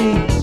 me.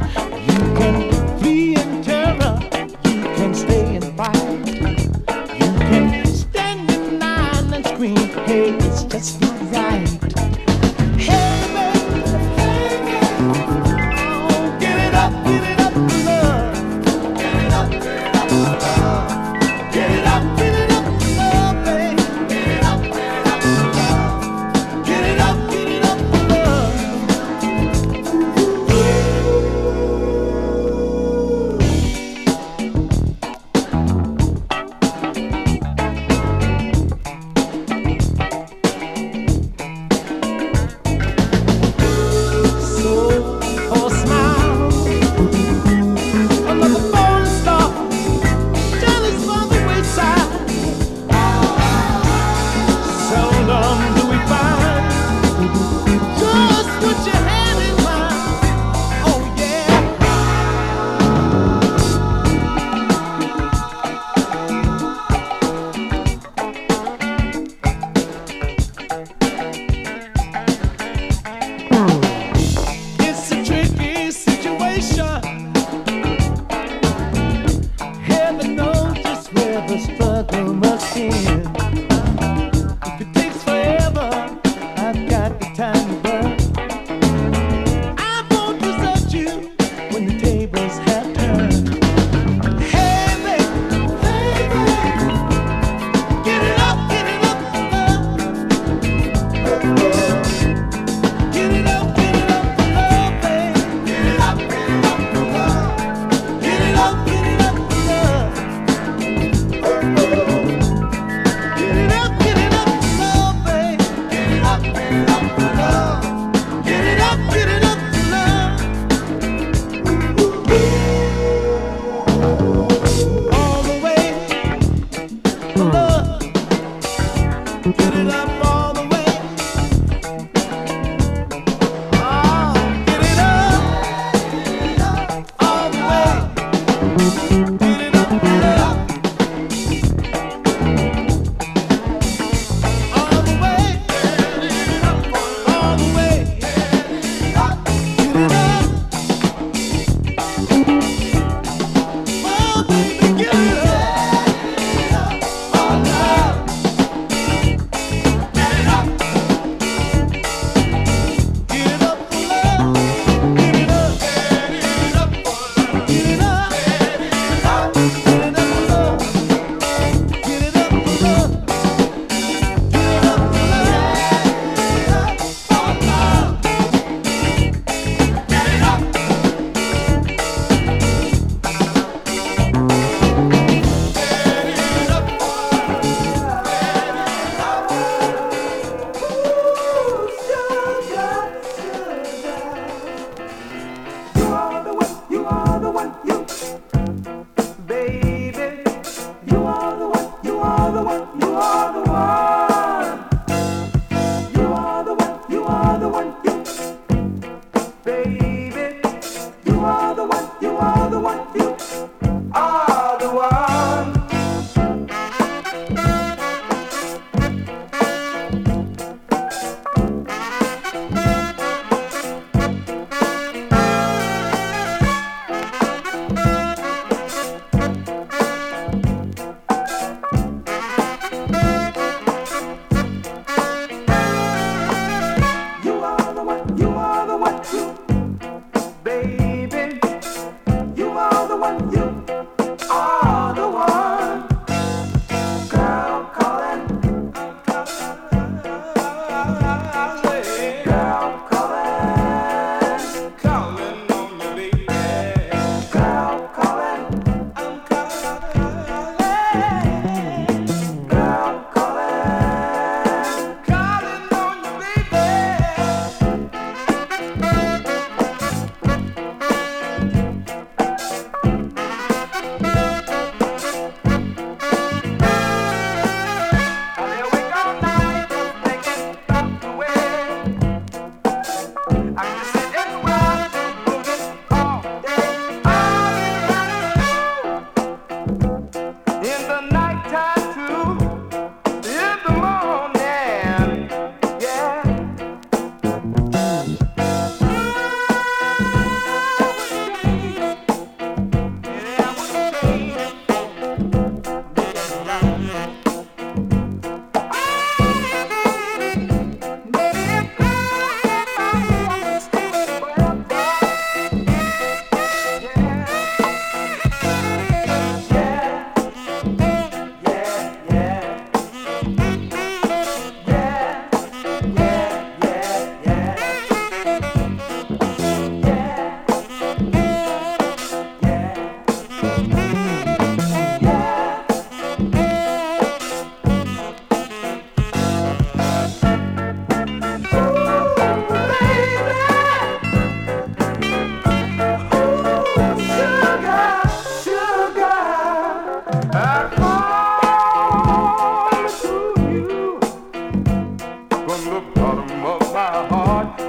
the bottom of my heart.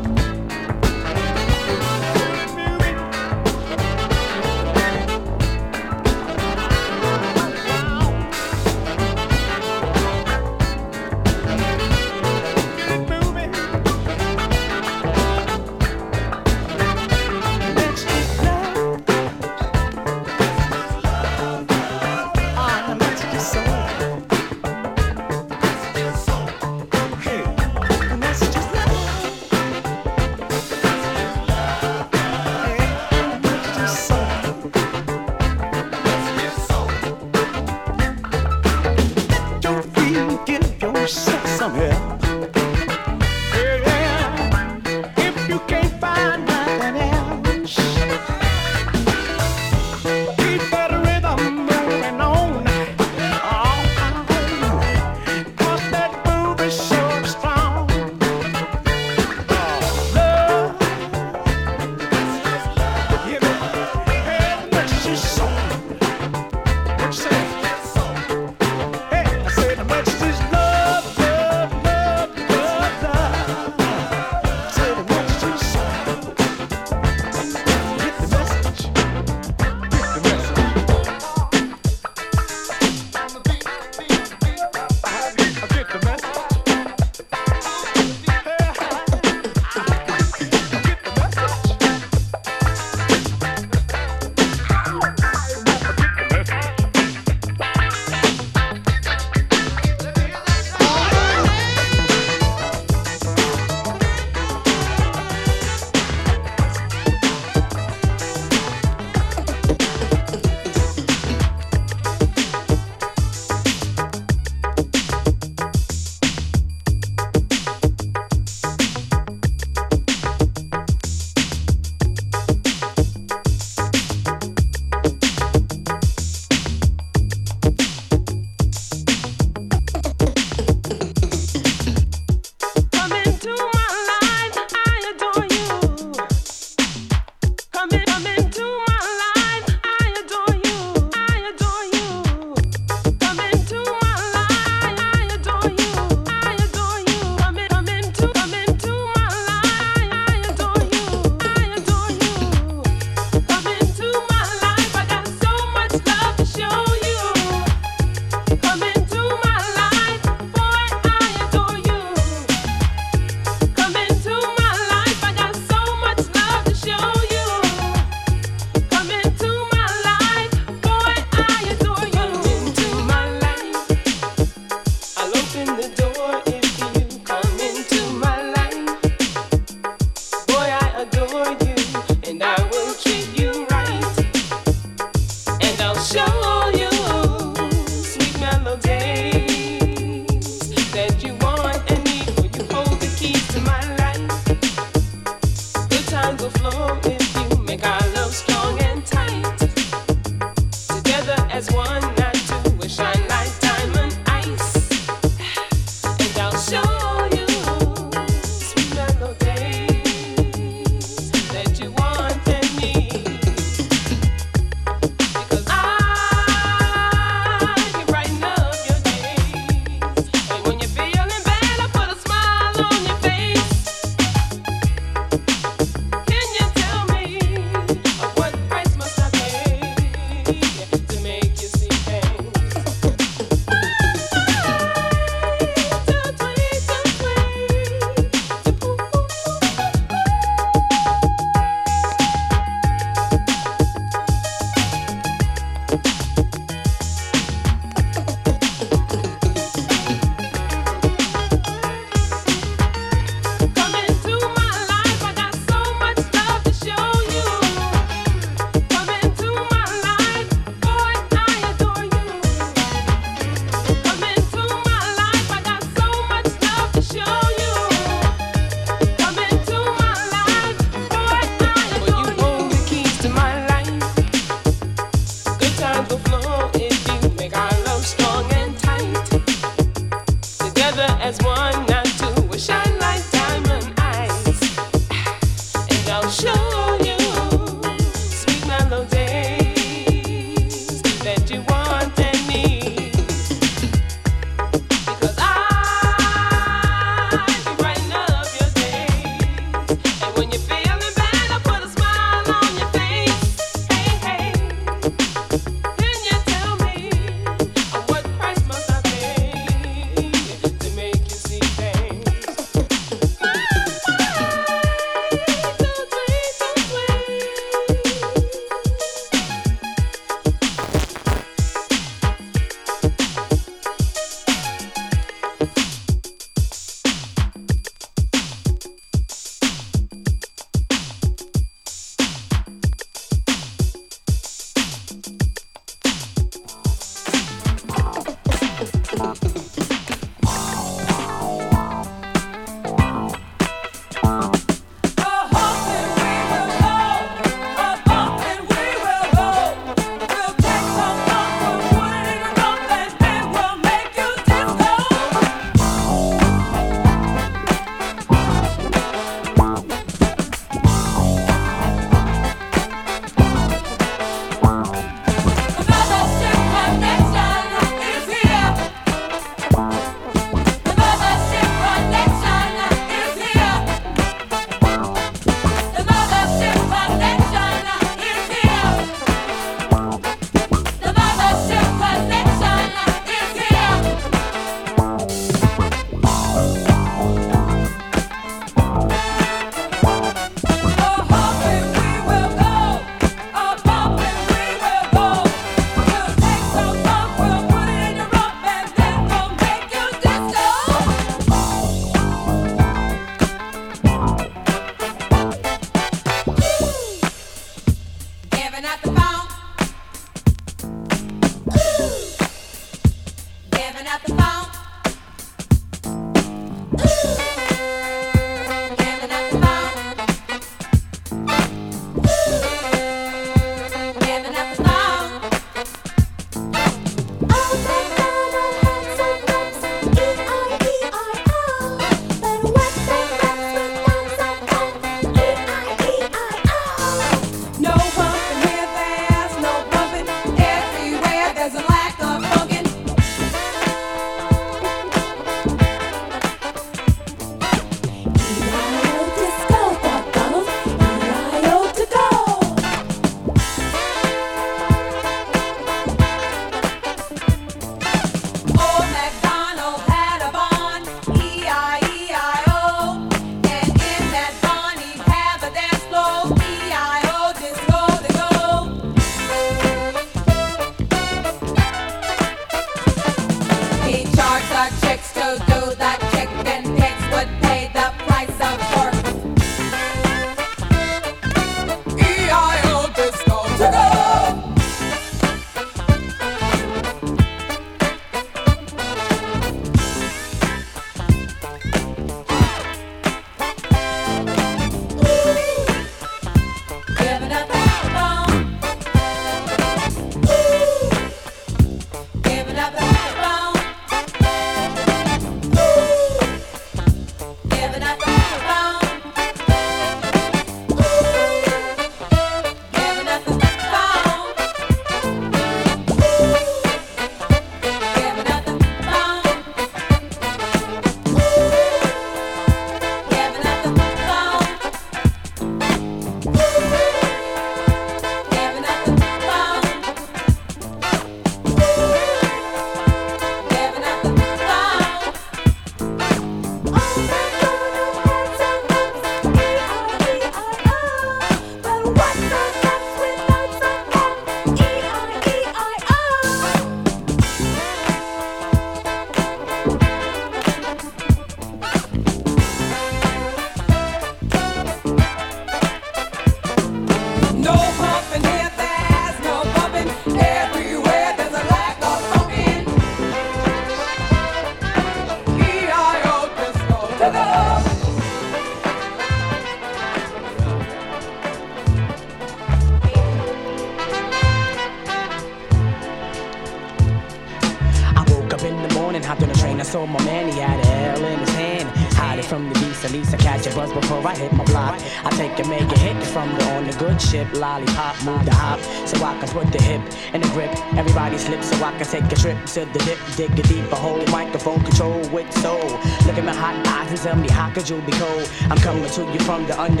To the dip, dig a deeper hole. Microphone control with soul. Look at my hot eyes and tell me how could you be cold? I'm coming to you from the sound.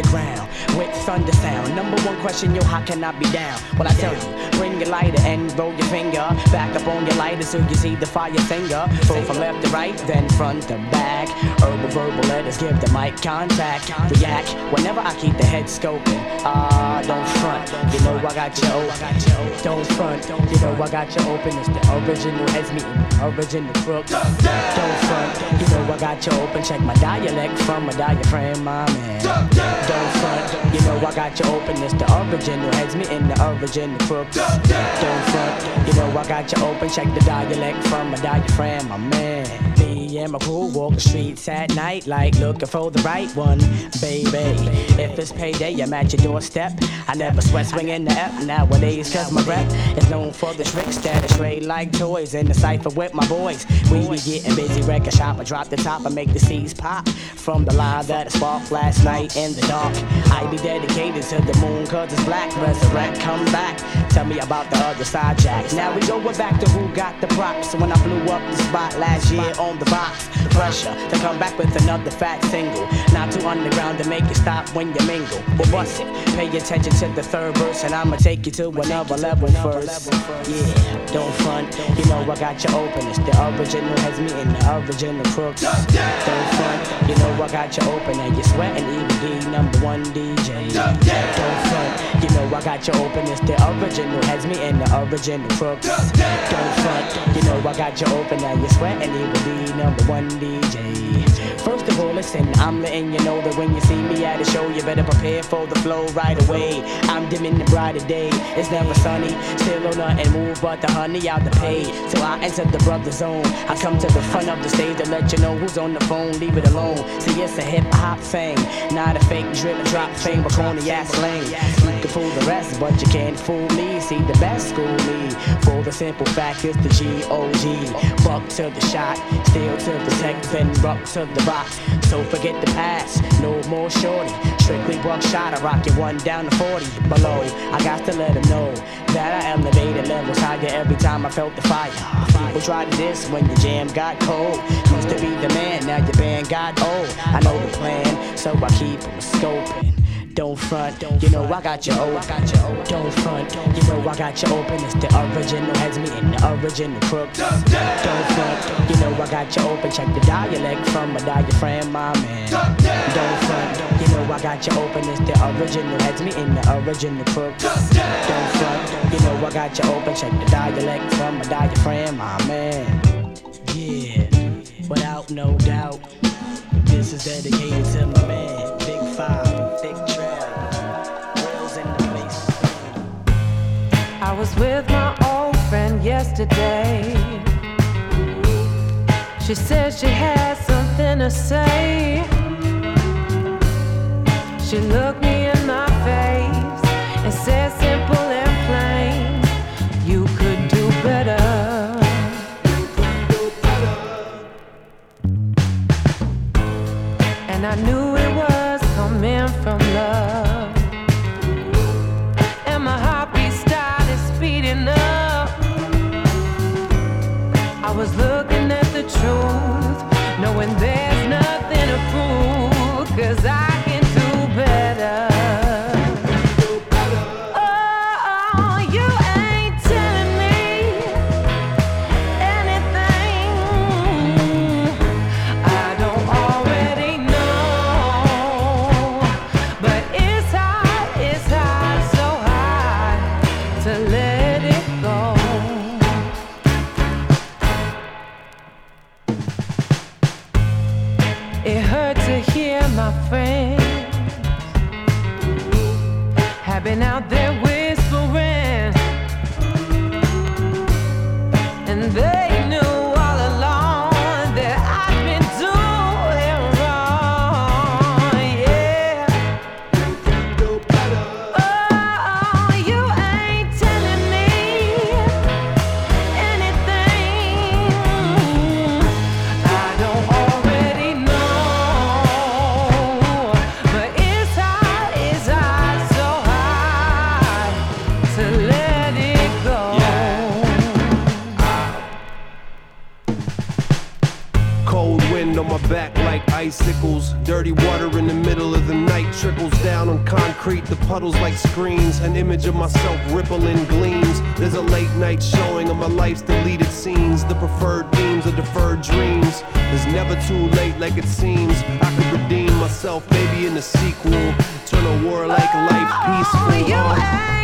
Number one question, yo, how can I be down? Well, I tell you, bring your lighter and roll your finger. Back up on your lighter so you see the fire finger. Pull from left to right, then front to back. Herbal verbal letters give the mic contact. React whenever I keep the head scoping. Ah, uh, don't front. You know I got you open. Don't front. You know I got you open. It's the original heads meeting, original crooks. Don't front. You know I got you open. Check my dialect from my diaphragm, my man. Don't front. You know I got you open. It's the original heads me in the original crooks. Don't front. You know I got you open. Check the dialect from my diaphragm, my man and my crew walk the streets at night like looking for the right one, baby. If it's payday, I'm at your doorstep. I never sweat swinging the F nowadays, cause my rep is known for the tricks that are straight like toys. In the cipher with my boys, we be getting busy, record shop. I drop the top, I make the seeds pop from the line that I sparked last night in the dark. I be dedicated to the moon, cause it's black. Resurrect, come back. Tell me about the other side, Jack. Now we going back to who got the props. When I blew up the spot last year on the box, pressure to come back with another fat single. Not too underground to make it stop when you mingle. But what's it? Pay attention to the third verse, and I'ma take you to another level first. Yeah, don't front. You know I got you open. It's the original has me in the original crooks. Don't front. You know I got you open, and you're sweating even the number one DJ. Don't front. You know I got you open. It's the original has me in the original crooks. Don't front. You know I got you open, and you're sweating even the number one DJ. First of all, listen, I'm letting you know that when you see me at a show, you better prepare for the flow right away. I'm dimming the brighter day, it's never sunny. Still on nothing move but the honey out the pay. So I enter the brother zone. I come to the front of the stage to let you know who's on the phone, leave it alone. See, it's a hip hop thing, not a fake drip and drop thing, but corny ass slang. You can fool the rest, but you can't fool me. See, the best school me. For the simple fact is the G-O-G. Buck to the shot, steel to the tech, then rock to the box. So forget the past, no more shorty. Strictly buckshot, I rock you one down to 40 below. I got to let them know that I elevated levels higher every time I felt the fire. People to diss when the jam got cold. Used to be the man, now your band got old. I know the plan, so I keep them scoping. Don't front, you know I got you oh, open. Oh. Don't front, you know I got you open. It's the original heads meeting the original crooks. Don't front, you know I got you open. Check the dialect from a diaphragm, my man. Don't front, you know I got you open. It's the original heads meeting the original crooks. Don't front, you know I got you open. Check the dialect from a diaphragm, my man. Yeah, without no doubt, this is dedicated to my man, Big Five, Big I was with my old friend yesterday. She said she had something to say. She looked me in my face and said simple and plain, you could do better. And I knew I was looking back like icicles. Dirty water in the middle of the night trickles down on concrete. The puddles like screens. An image of myself rippling gleams. There's a late night showing of my life's deleted scenes. The preferred themes of deferred dreams. It's never too late like it seems. I could redeem myself maybe in the sequel. Turn a war like life peaceful. Oh, you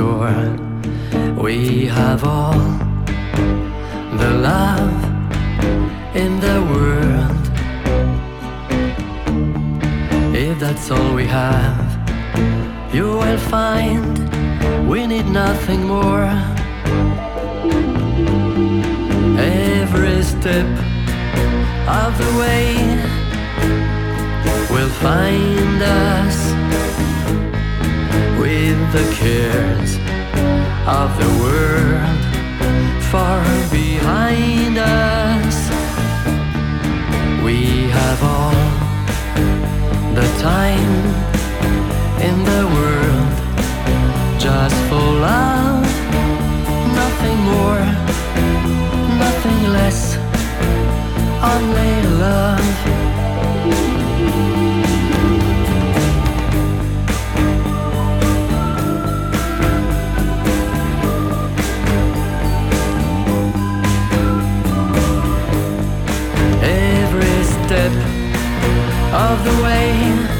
store. We have all the love in the world. If that's all we have, you will find we need nothing more. Every step of the way will find us the cares of the world far behind us. We have all the time in the world just for love, nothing more, nothing less, only love. Of the way